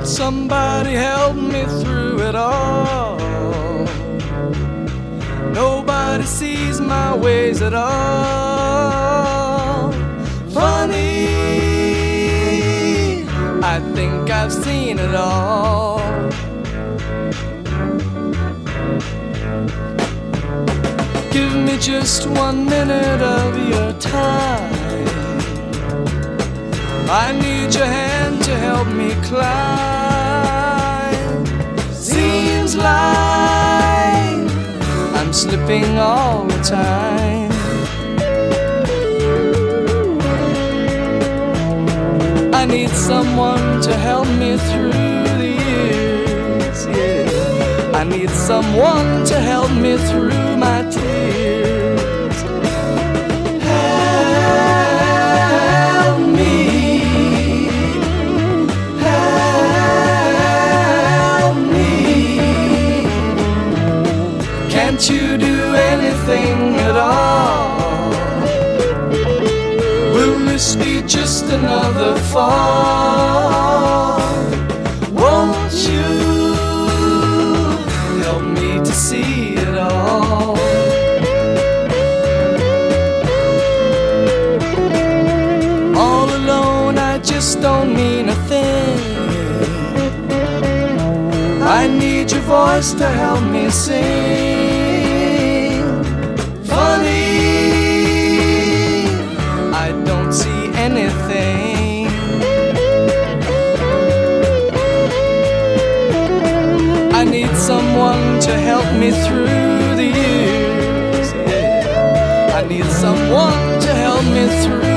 felt somebody help me through it all. Nobody sees my ways at all. Funny, I think I've seen it all. Give me just one minute of your time. I need your hand to help me climb. Seems like I'm slipping all the time. I need someone to help me through the years. Yeah. I need someone to help me through my tears. nothing at all. Will this be just another fall? Won't you help me to see it all? All alone, I just don't mean a thing. I need your voice to help me sing. to help me through the years. I need someone to help me through.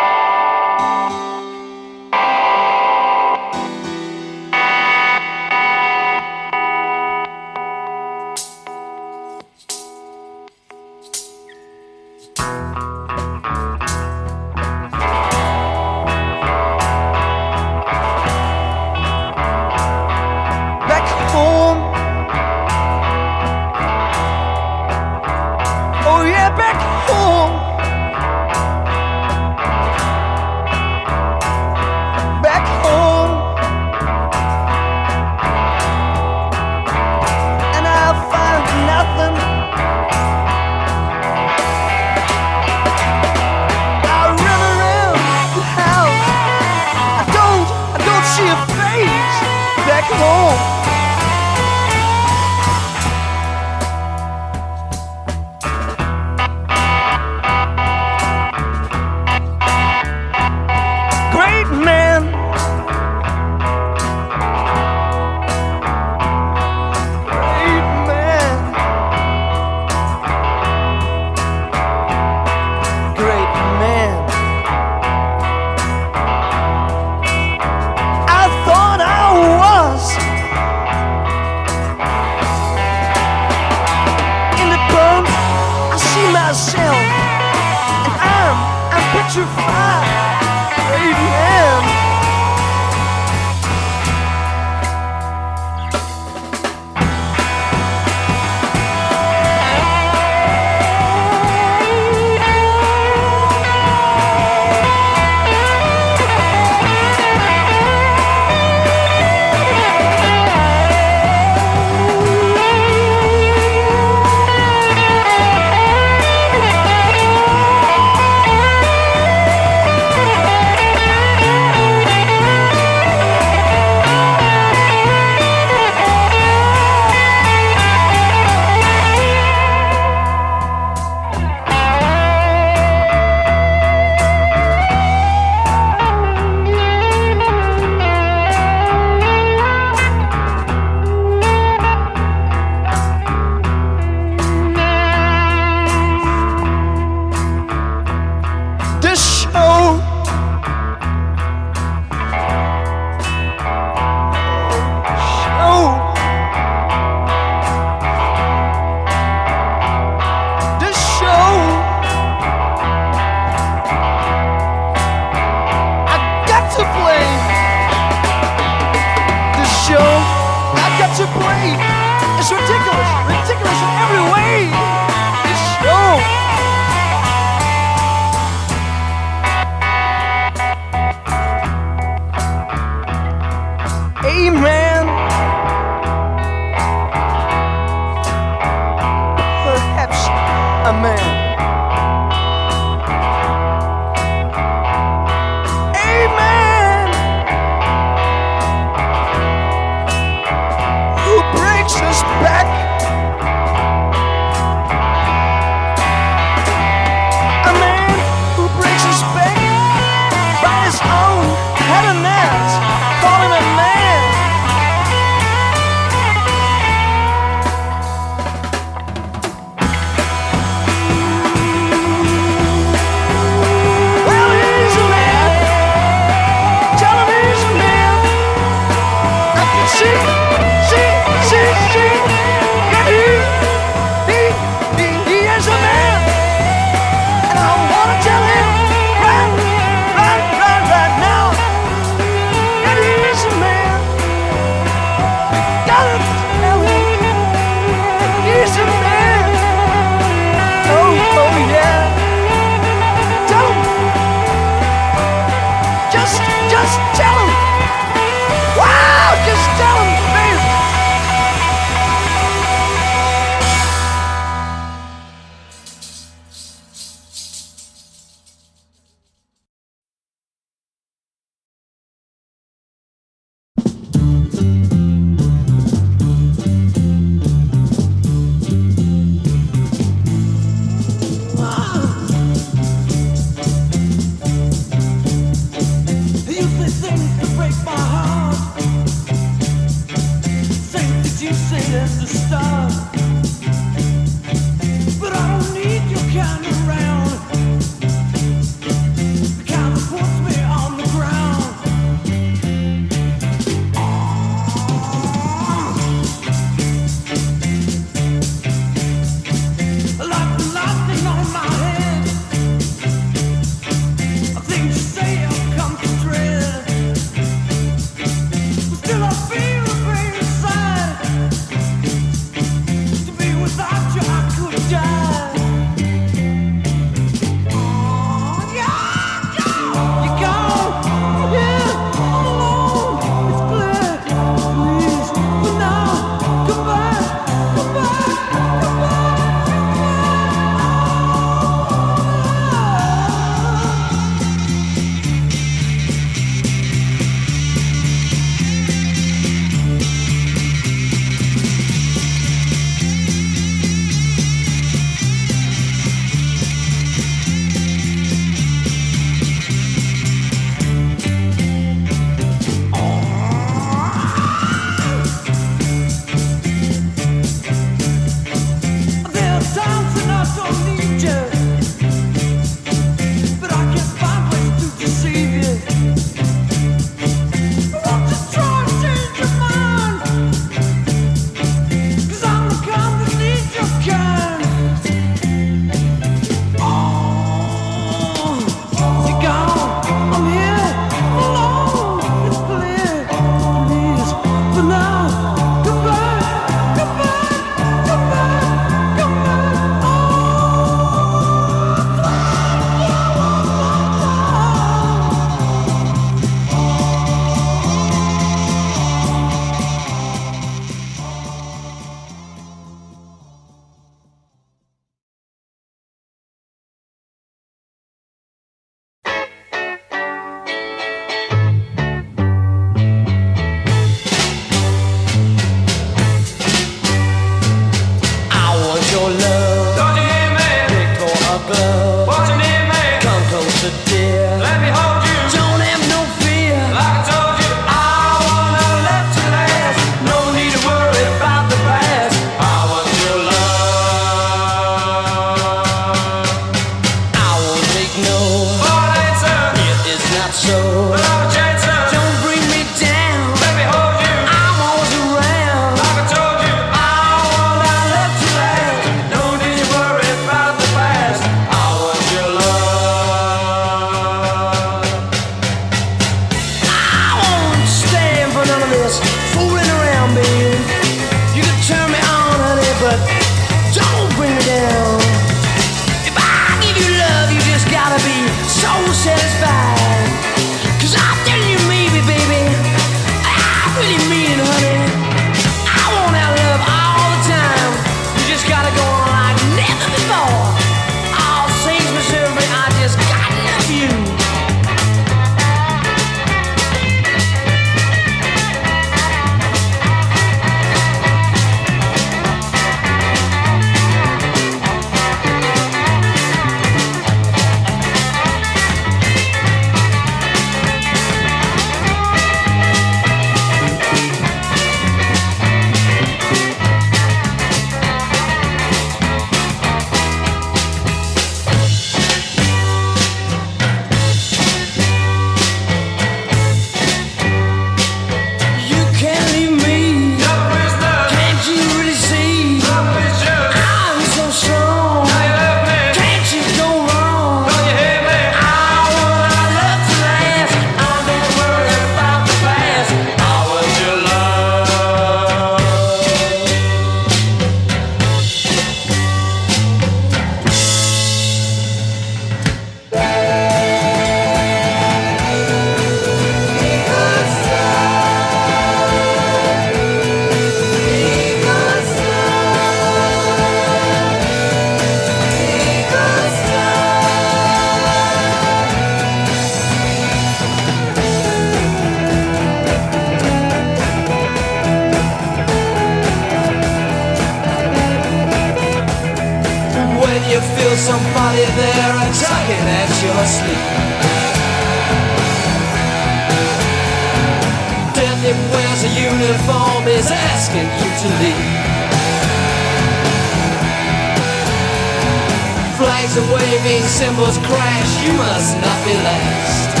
Flags are waving, cymbals crash, you must not be last.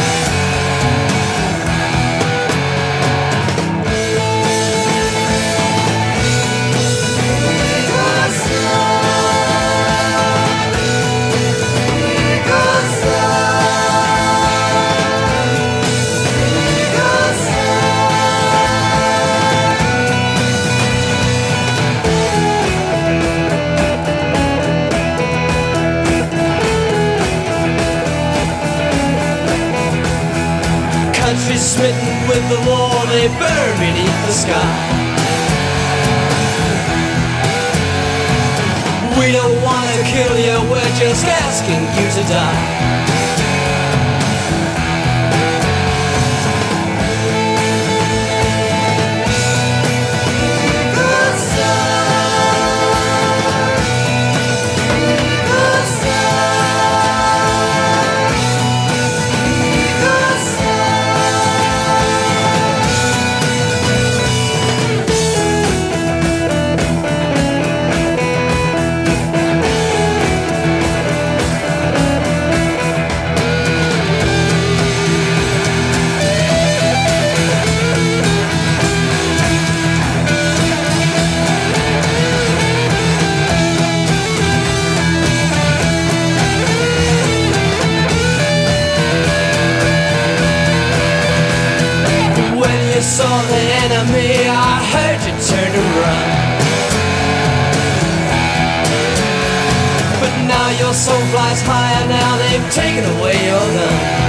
War, they burn beneath the sky. We don't wanna kill you, we're just asking you to die. Saw the enemy, I heard you turn to run. But now your soul flies higher, now they've taken away your gun.